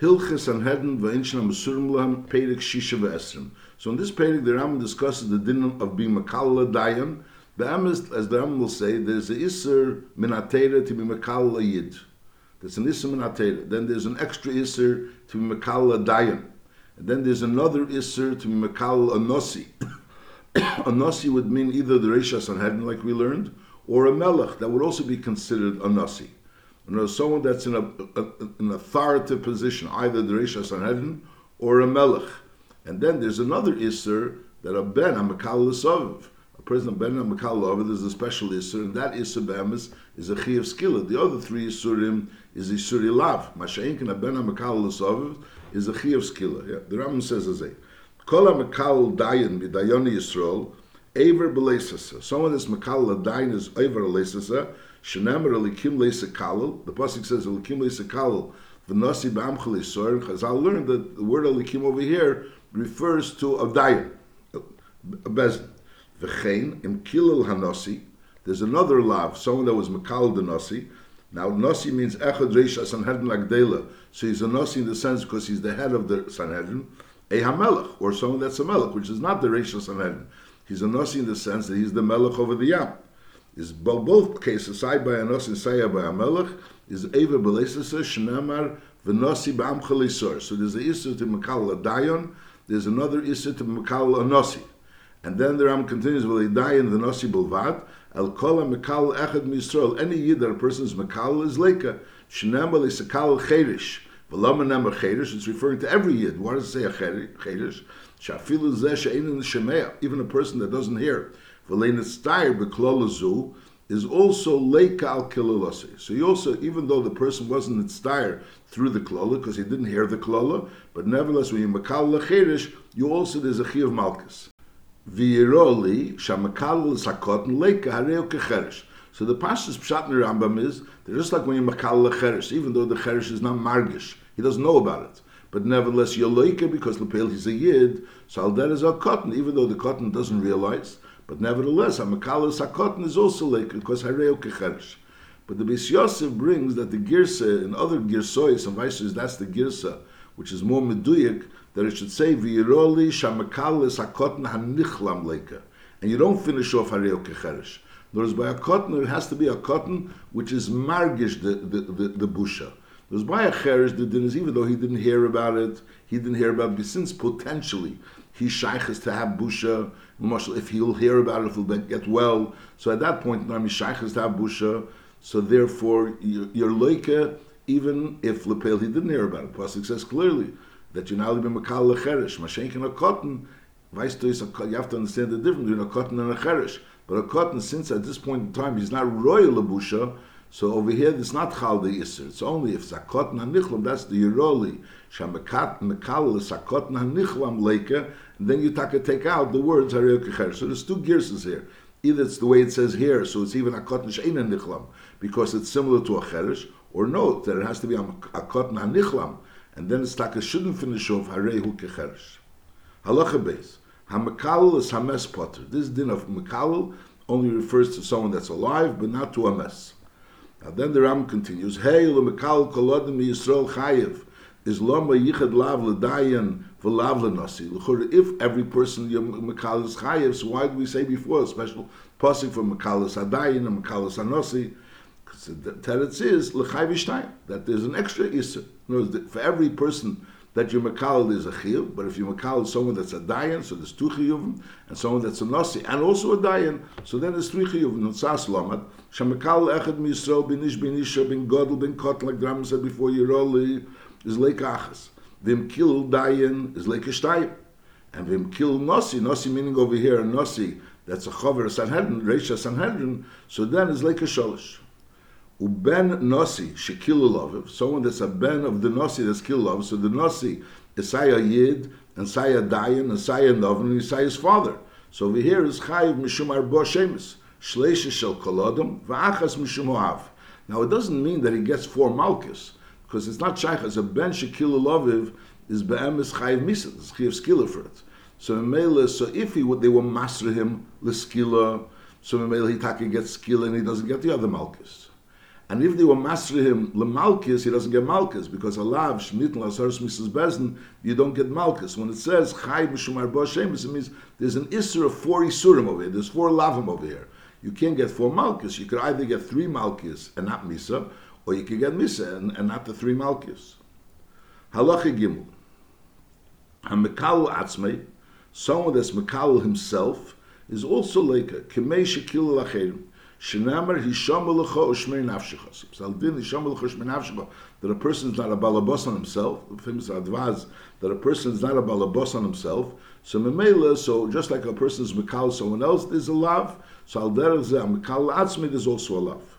Lahem Perek Shisha Ve'esrim. So in this Perek, the Rambam discusses the din of being Makalla Dayan. The Amos, as the Rambam will say, there's a Isser Minatera to be Makalla Yid. There's an Isser Minatera. Then there's an extra Isser to be Makalla Dayan. And then there's another Isser to be Makalla Anosi. Anosi would mean either the Reisha Sanhedrin, like we learned, or a Melech. That would also be considered a Nasi. You know, someone that's in a, a, an authoritative position, either the Reisha Sanhedrin or a Melech. And then there's another Isser that a Ben, a Makal A person Ben, a Makal there's a special Isser, and that Isser Be'emes is a Chi of. The other three Issurim is Issuri Lav. Masha'inkin, a Ben, a Makal is a Chi of Skilla. Yeah. The Rambam says as a Kol HaMakal Dayan, B'Dayoni Yisrael, Aver B'Leisasa. Someone that's Makal Dayan is Aver B'Leisasa, Shenemer Elikim Leisakalal. The pasuk says Elikim Leisakalal. V'nasi b'amcha leisor. Chazal learned that the word Elikim over here refers to a dayan, a bezin. V'chein im kilel hanasi. There's another lav, someone that was makal the nasi. Now nasi means echad reisha sanhedrin agdela. So he's a nasi in the sense because he's the head of the sanhedrin. A hamelech, or someone that's a melech, which is not the reisha sanhedrin. He's a nasi in the sense that he's the melech over the yam is both cases by anos and saya by amelech is eva belesasa shnamar v'nosi ba'amcha lisor. So there's a issa to makal dayon, there's another issa to makal anosi. And then the Ram continues with a dayon v'nosi bulvad, el kol makal echad misrael. Any yid that a person's makal is leka, shnamar lisakal cherish. V'lama namar cherish, it's referring to every yid. Why does it say a cherish? Shafilu zeh she'enin shemea, even a person that doesn't hear is also leika al kilolasi. So you also, even though the person wasn't instire through the klola because he didn't hear the klola, but nevertheless when you makal lecherish, you also there's a chi of malchus. V'yiroli shamakal l'sakotin leika hareo kecherish. So the Pashas Pshat in Rambam is they're just like when you makal lecherish, even though the cherish is not margish, he doesn't know about it. But nevertheless, you're leika because lepel he's a yid, so al that is cotton, even though the cotton doesn't realize. But nevertheless, a Makalas HaKotan is also like, because Hareo Kechersh. But the Beis Yosef brings that the Girsa, and other Girsois and Vaisers, that's the Girsa, which is more Meduyak, that it should say, V'yiroli Shamakalas HaKotan HaNichlam Leika. And you don't finish off Hareo Kechersh. Whereas by a cotton, it has to be a cotton which is margish, the, the, the, the busha. There's by a cherish the din is even though he didn't hear about it, he didn't hear about it, since potentially he shaykhs to have busha, if he'll hear about it, if he'll get well. So at that point, now shaykhs to have busha. So therefore, you're loike, even if lepel he didn't hear about it. Pasuk says clearly that you're now living makal lecherish, mashenk and a cotton. You have to understand the difference between a cotton and a cherish. But a cotton, since at this point in time he's not royal busha, so over here, it's not chal the iser. It's only if zakot hanichlam. That's the yeroli. Shamakat mekal sakot hanichlam leika. Then you take out the words hariyok So there's two gears here. Either it's the way it says here, so it's even akot nishein nichlam because it's similar to a cherish, or note that it has to be akot hanichlam, and then it's taka shouldn't finish off harehu kecherish. Halacha base. Hamakal is hames potter. This din of makal only refers to someone that's alive, but not to a mess. Now then the Ram continues, Hey, lemekal kolodim Yisrael chayiv, is lama yichad lav l'dayan v'lav l'nasi. If every person mekal is chayiv, so why did we say before a special passing for mekal is hadayan and mekal is hanosi? Because the teretz is l'chayv that there's an extra iser. For every person that your makal is a chiyuv, but if your makal someone that's a dayan, so there's two chiyuvim, and someone that's a nasi, and also a dayan, so then there's three chiyuvim. Nutzas lamat, shamakal echad misrael binish binisha bin godel bin kot, like Rambam said before, Yeroli is lake achas. Vim kil dayan is lake shtayim. And vim kil nasi, nasi meaning over here, a nasi, that's a chaver, a sanhedrin, reisha sanhedrin, so then is lake sholish. Uben Nasi Shekilulaviv, someone that's a ben of the Nasi that's Kilulav. So the Nasi is Saya Yid and Saya Dayan and Saya Novin and Isaya's father. So over here is Chayiv Mishum Arbo Shemis, Shleisha Shel Kolodom, Va'achas Mishum. Now it doesn't mean that he gets four Malkus, because it's not Shaykh, as a ben Shekilulaviv is Be'emes Chayiv Misa, it's Chayiv Skila for it. So Mele, so if he would, they will master him, Leskila, so Mele hitaki gets skill and he doesn't get the other Malkus. And if they were mastering him lemalkis, he doesn't get malchus because alav shnitn lasaris misas Bezdin, you don't get malchus. When it says chay b'shumar b'shemus, it means there's an isser of four isurim over here. There's four lavim over here. You can't get four malchus. You could either get three malchus and not misa, or you could get misa and, and not the three malchus. Halacha gimel. Hamekal atzmei, someone that's mekal himself, is also like a kemei shekil lacherim. Shenamar hisham lecha ushmei nafshecha. Psaldin hisham lecha ushmei nafshecha. That a person is not a balabos on himself. The famous advaz that a person is not a balabos on himself. So memela, so just like a person is mekal someone else, there's a love. So al derech zeh mekal atzmi, there's also a love.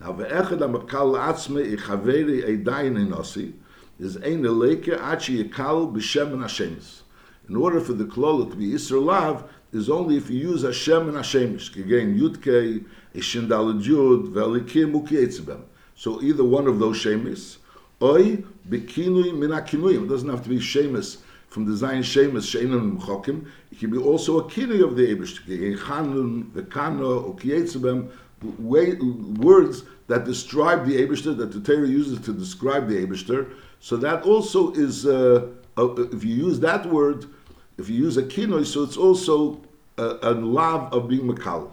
Now ve'echad mekal atzmi ichaveri eidayin inosi is ein eleke achi yekal b'shem and. In order for the klala to be Isra lav, is only if you use Hashem and Hashemish. Again, Yudkei, Ishin Dalad Yud, Velikim, Ukietzibem. So either one of those Shemis, Oy, Bikinui, Minakinuyim. It doesn't have to be Shemis from the Zion Shemis, Sheinim Chokim. It can be also a kinui of the Ebrish. Chanun, Vekano, Ukietzibem, words that describe the Abishter, that the Torah uses to describe the Abishter. So that also is, uh, uh, if you use that word, if you use a kinoi, so it's also a, a lav of being makal.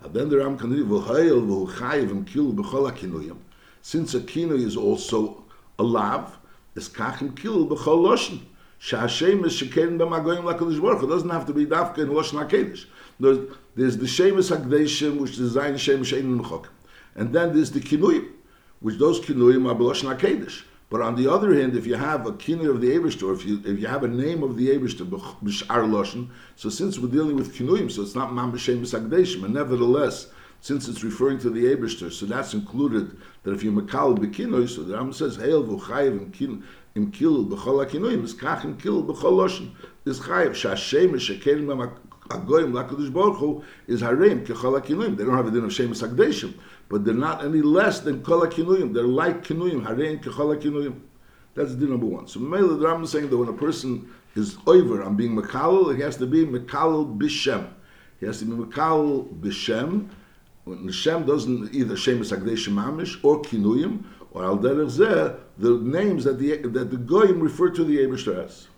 Now then the Ram continue, v'hayel v'huchayiv and kil b'chol kinuyim. Since a kinoi is also a lav, is kachim kil b'chol loshen. Sha'ashem is b'magoyim l'kadosh baruch. It doesn't have to be dafka in loshen ha'kedesh. There's, there's the shemus ha'kdeshim, which is zayin shemus she'in n'chokim. And then there's the kinuyim, which those kinuyim are b'loshen ha'kedesh. But on the other hand, if you have a kinui of the Ebershter, if you if you have a name of the Ebershter, b'shar loshen, so since we're dealing with kinuyim, so it's not mam b'shem b'sagdeshim, and nevertheless, since it's referring to the Ebershter, so that's included that if you makal b'kinui, so the Ram says hail v'chayiv im kin im kil b'chol kinuyim is kach im kil b'chol loshen is chayiv shashem shekel agoyim lakadosh baruch hu is harem kechol kinuyim. They don't have a din of shem sagdeshim but they're not any less than kol kinuyim. They're like kinuyim, harein kechol kinuyim. That's the number one. So Mele the Ram is saying that when a person is over on being mekalel, he has to be mekalel bishem. He has to be mekalel bishem. When the Shem doesn't either Shemus Agdeshim Mamish or Kinuyim or Al Derech the names that the that the Goyim refer to the Eibushter as.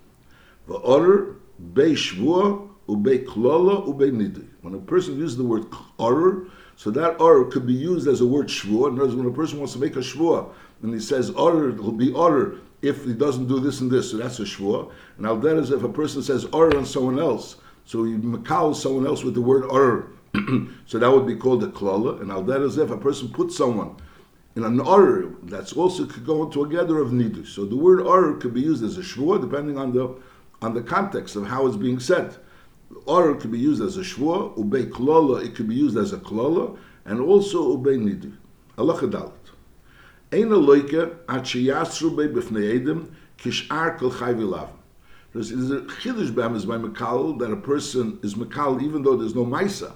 V'orr, Bei Shvua, Ubei Klola, Ubei Nidi. When a person uses the word Orr, so that or could be used as a word shvua. In other words, when a person wants to make a shvua, and he says or, it'll be or if he doesn't do this and this, so that's a shvua. And al is if a person says or on someone else, so you makal someone else with the word or, so that would be called a klala. And al that is if a person puts someone in an or that's also could go into a gather of nidus. So the word or could be used as a shvua depending on the on the context of how it's being said. Or it could be used as a shvua, ubei klola, it could be used as a klola, and also ubei nidi. Allah dalit. Ein aloike at sheyasru bei b'fnei edem kishar kol chai v'lav. There's a chiddush b'am is by Makal that a person is Makal even though there's no Maisa.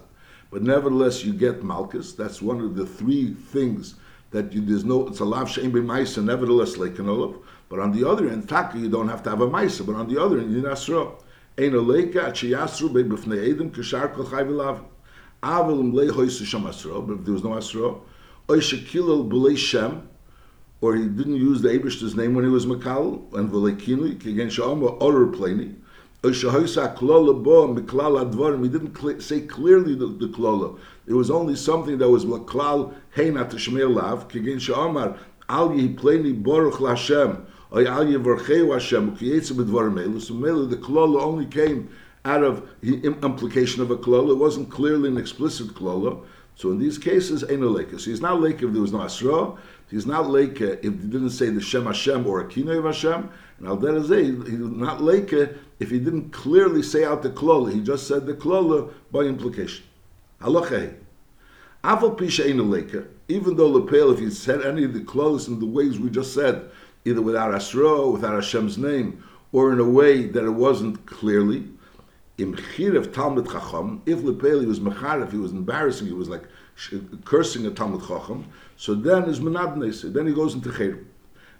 But nevertheless you get Malchus. That's one of the three things that you, there's no, it's a lav be Maisa, nevertheless like an Olav. But on the other end, Taka, you don't have to have a Maisa. But on the other end, you need Asra. Ein leike at shiasru be befne edem kshar kol hoyse sham asro but there was no asro. Oy shem or he didn't use the Abish's name when he was Makal and Velekinu again Sham or Pliny oy shahoysa klola bo miklal advarim he didn't cl- say clearly the, the it was only something that was maklal heina to shmei lav again Shamar al yi Pliny baruch lashem the klola only came out of the implication of a klola. It wasn't clearly an explicit klola. So in these cases, ain't no lake. So he's not lake if there was no asra. He's not lake if he didn't say the Shem Hashem or Akina of Hashem. And al he's not lake if he didn't clearly say out the klola. He just said the klola by implication. Halachah. Aval pisha ain't a lake. Even though lepel, if he said any of the klolas in the ways we just said, either without Asro, without Hashem's name, or in a way that it wasn't clearly. Im Chirev Talmud Chacham, if Lepeli was Mecharef, he was embarrassing, he was like cursing a Talmud Chacham, so then is Menadnese, then he goes into Chirev.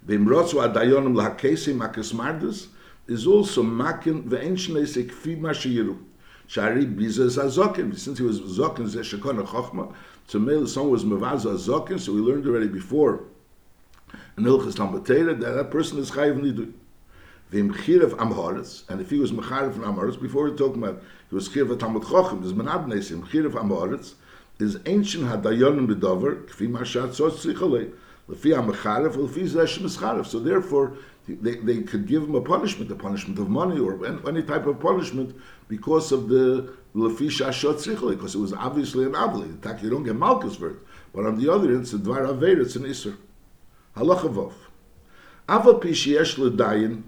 Vim Rotzu Adayonim Makis Mardas is also Makin Ve'enshneise Kfi Mashiyiru. Shari Biza is Azokin. Since he was Zokin, Zeshakon Chochma, so someone was Mavaza Azokin, so we learned already before. In Ilchas Tambatera, that that person is Chayiv Nidui. Vim Chirev and if he was Mecharev from Amharetz, before we talking about, he was Chirev Tamot Chochem, there's Menad Nesim, Chirev Amharetz, is ancient Hadayonim Bedover, Kfi Mashat Tzot Tzichalei, Lefi HaMecharev, Lefi Zesh Mescharev. So therefore, they, they could give him a punishment, a punishment of money or any type of punishment because of the Lefi Shashot because it was obviously an Avli. In fact, you don't get Malkus for it. But on the other hand, it's a Dvar Aver, it's an Halacha Vov. Ava Pi Sheyesh L'dayin,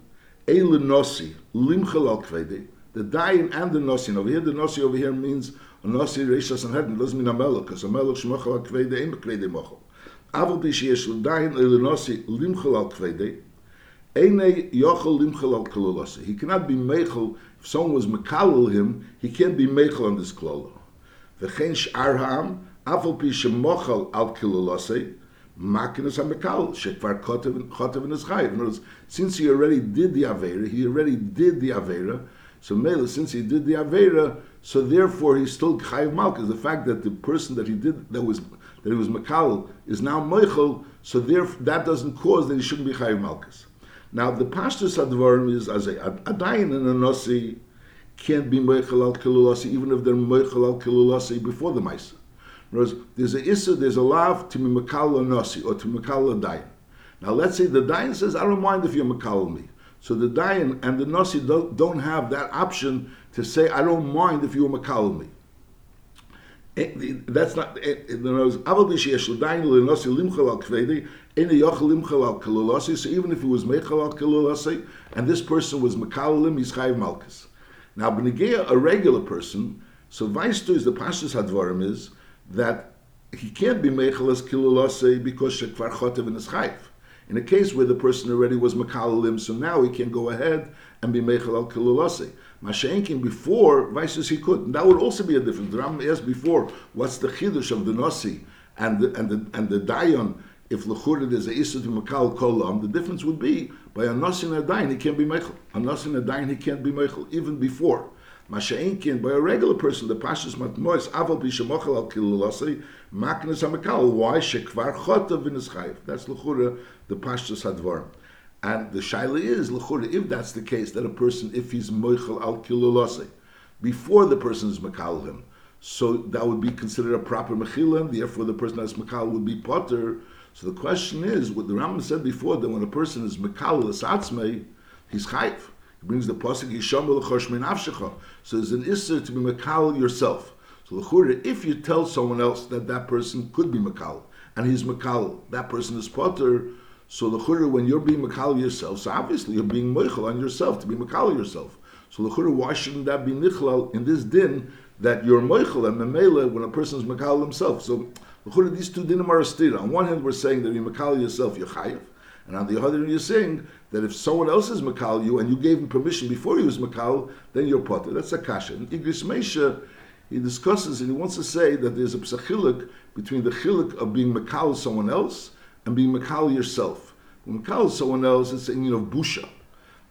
Eile Nosi, Limchel Al Kvedi, the dayin and the nosi. Over here, the nosi over here means a nosi reishas and head. doesn't mean a melech, because a melech shmochel al kvede, im kvede mochel. Aval bi sheyesh l'dayin el nosi limchel al kvede, ene yochel limchel al kololose. He cannot be mechel, if someone was mekalel him, he can't be mechel on this klolo. V'chein sh'ar ha'am, aval pi shemochel al kololose, makinus ha-mekal, shekvar chotev in his. In other words, since he already did the Avera, he already did the Avera, so Mela, since he did the Avera, so therefore he's still Chayiv Malkus. The fact that the person that he did, that was that he was Makal, is now Meichel, so therefore that doesn't cause that he shouldn't be Chayiv Malkus. Now the Pashtus Advarim is as a Adayin and a Nasi can't be Meichel al Kilulasi, even if they're Meichel al Kilulasi before the Maisa. Words, there's a Issa, there's a lav to be Makal Nasi, or to Makal Dayan. Now let's say the Dayan says, I don't mind if you're me. So the Dayan and the Nasi don't, have that option to say, I don't mind if you're me. Eh, eh, that's not, eh, in other words, so even if he was Mechal Al Kalulasi, and this person was Makalim, he's Chayiv Malkus. Now, B'Negeya, a regular person, so Vaistu is the Pashtus Hadvarim is, that he can't be Mechal as Kalulasi because Shekvar Chotev in his Chayiv. In a case where the person already was Makalim, so now he can go ahead and be Mechal al Kilulase. Mashenkin before, Vaisus he could. And that would also be a difference. The Ram asked before, what's the Chidush of the Nasi and the, and the, and the Dayan, if Lechura there's a Issa to Makal Kolam, the difference would be by a Nasi and a Dayan, he can't be Mechal. A Nasi and a Dayan, he can't be Mechal, even before. Masha'inkin, by a regular person, the Pashas Matmois, Aval Bishamochel al Kilulase, Maknas HaMakal, why? Shekvar Chotav in his Chayv. That's Lechura, the Pashtas Hadvar. And the Shaila is, Lechura, if that's the case, that a person, if he's Moichel al Kilulase, before the person is Makal him, so that would be considered a proper Mechila, and therefore the person that's Makal would be Potter. So the question is, what the Rambam said before, that when a person is Makal L'satzmei, he's Chayv. Brings the pasuk Yisham l'chosh afshecha. So there's an issur to be makal yourself. So l'chura, if you tell someone else that that person could be makal and he's makal, that person is potter. So l'chura, when you're being makal yourself, so obviously you're being moichel on yourself to be makal yourself. So l'chura, why shouldn't that be nichlal in this din that you're moichel and memela when a person is makal himself? So l'chura, these two dinim are a On one hand, we're saying that you makal yourself, you're chayiv. And on the other hand, you're saying that if someone else is makal you and you gave him permission before he was makal, then you're potter. That's a kasha. In Igris Meisha, he discusses and he wants to say that there's a psachilik between the chilik of being makal someone else and being makal yourself. When makal someone else, it's saying, you know, busha.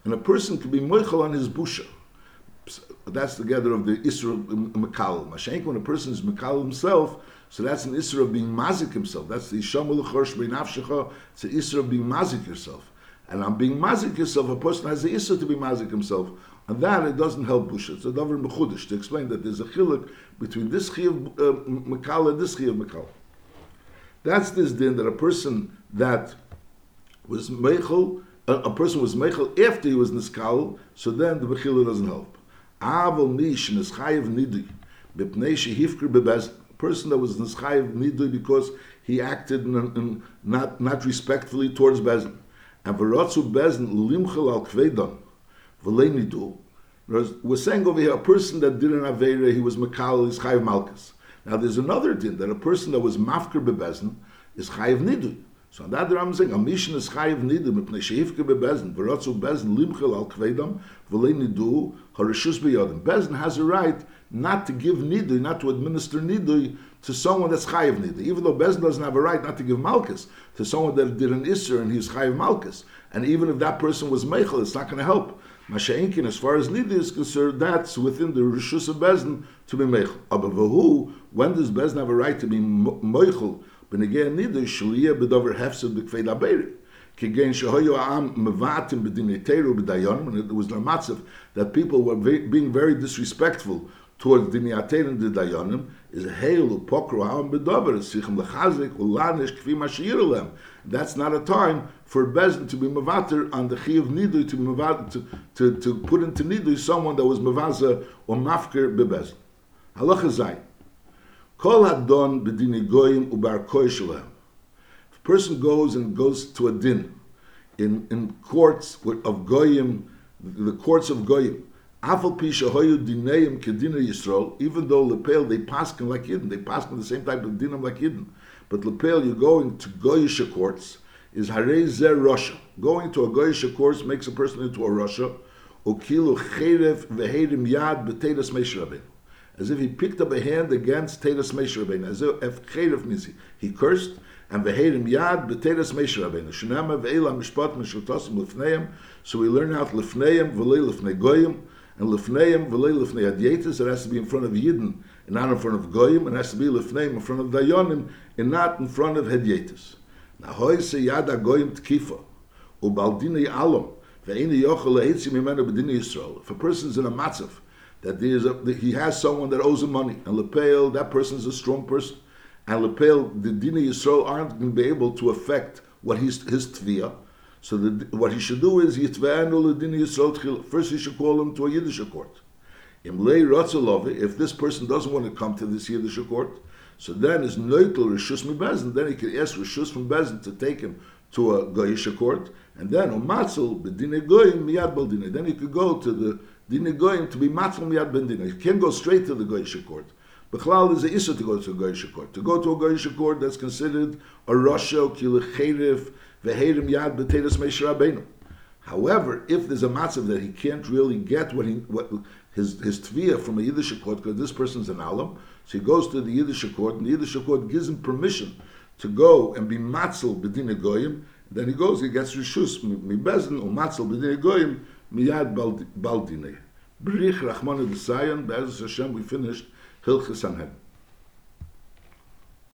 And a person can be moichel on his busha. That's together of the Isra of Makal. Mashenk, when a person is Makal himself, so that's an Isra of being Mazik himself. That's the Shamul Chorsh Beinafshecha. It's an Isra of being Mazik yourself. And on being Mazik yourself, a person has the Isra to be Mazik himself. And that it doesn't help Busha. It's a Davar Mechudish to explain that there's a chiluk between this Chi of uh, and this Chi of Makal. That's this din that a person that was Meichel, a, a person was Meichel after he was Niskal, so then the Mechila doesn't help. Aval Nish Nischayev Nidi, Bipnei Shehifker Bebez, a person that was Nischayev Nidi because he acted in, in, not, not respectfully towards Bezin. And Varotzu Bezin Limchel Al Kvedon, V'lei We're saying over here, a person that did an avera he was Makal, is Chayiv Malkus. Now there's another din, that a person that was Mafker Bebezin is Chayiv Nidu. So on that I'm saying, a mission is Chayiv Nidu, mipnei Shehifke Bebezin, V'rotzu Bezin Limchel Al Kvedon, V'lei Nidu, Harishus Beyodim. Bezin has a right not to give Nidui, not to administer Nidui to someone that's chayiv nida, even though Bezdin doesn't have a right not to give malchus to someone that did an isser and he's chayiv malchus. And even if that person was meichel, it's not going to help. Masha'inkin, as far as nida is concerned, that's within the rishus of Bezdin to be meichel. Aber who, when does Bezdin have a right to be meichel? Benegei nida, shaliyah bedover hefsed b'kfei laberi. Kigen shehoyu am mevatim b'diniteru b'dayon, when it was the matzav that people were being very disrespectful towards and the dayanim, is heilu pokro ha'am bedover, sichem lechazik, ulanish kfi mashir That's not a time for Bezin to be mevater on the chi of nidui, to, mevater, to, to, to put into nidui someone that was mevaza or mafker bebezin. Halacha zayin. Kol hadon b'dini goyim ubar koy shalem person goes and goes to a din in, in courts of goyim, the courts of goyim. Afal pisha hoyu dineim kedina Yisrael, even though lepel they pass paskin like Yidden, they pass paskin the same type of dinam like Yidden. But lepel, you're going to goyish courts, is harei zer Russia. Going to a goyish courts makes a person into a Russia. Ukilu cherev vehedim yad b'tedas meishrabin. As if he picked up a hand against Tedas Meishrabin, as if cherev means he, cursed, and veherim yad b'teres Moshe Rabbeinu. Shnema ve'ela mishpat mishlotosim lifneim. So we learn out lifneim v'lei lifnei goyim, and lifneim v'lei lifnei adietis. It has to be in front of Yidden and not in front of goyim. It has to be lifneim in front of dayonim and not in front of hedietis. Now hoy se yad goyim tkifa ubaldinei alom ve'ini yochel le'etzim imenu b'dinei Yisrael. If a person's in a matzav that, there is a, that he has someone that owes him money, and lepeil, that person is a strong person and lepel the Dina Yisrael aren't going to be able to affect what he's, his tviyah. So the, what he should do is Yitvanu Ledina Yisrael First, he should call him to a Yiddish court. If this person doesn't want to come to this Yiddish court, so then is Neutel Rishus Bezin. Then he can ask Rishus from Bezin to take him to a Goyish court, and then Umatzel Bedine Goyim Miyad Baldine. Then he could go to the Dine Goyim to be Matzel Miyad Baldine. He can't go straight to the Goyish court. Bechlal is a issa to go to a Goyish court. To go to a Goyish court, that's considered a Rasha, Kilecherif, Veherim Yad, B'Teres Meish Rabbeinu. However, if there's a matzav that he can't really get what he what his his tviyah from a Yiddish court because this person's an alam, so he goes to the Yiddish court and the Yiddish court gives him permission to go and be matzel b'din goyim. Then he goes, he gets rishus mi bezin or matzel b'din goyim miyad baldine. Brich Rachmana B'Sayan, Be'ezus Hashem, we finished Hilchis Sanhedrin.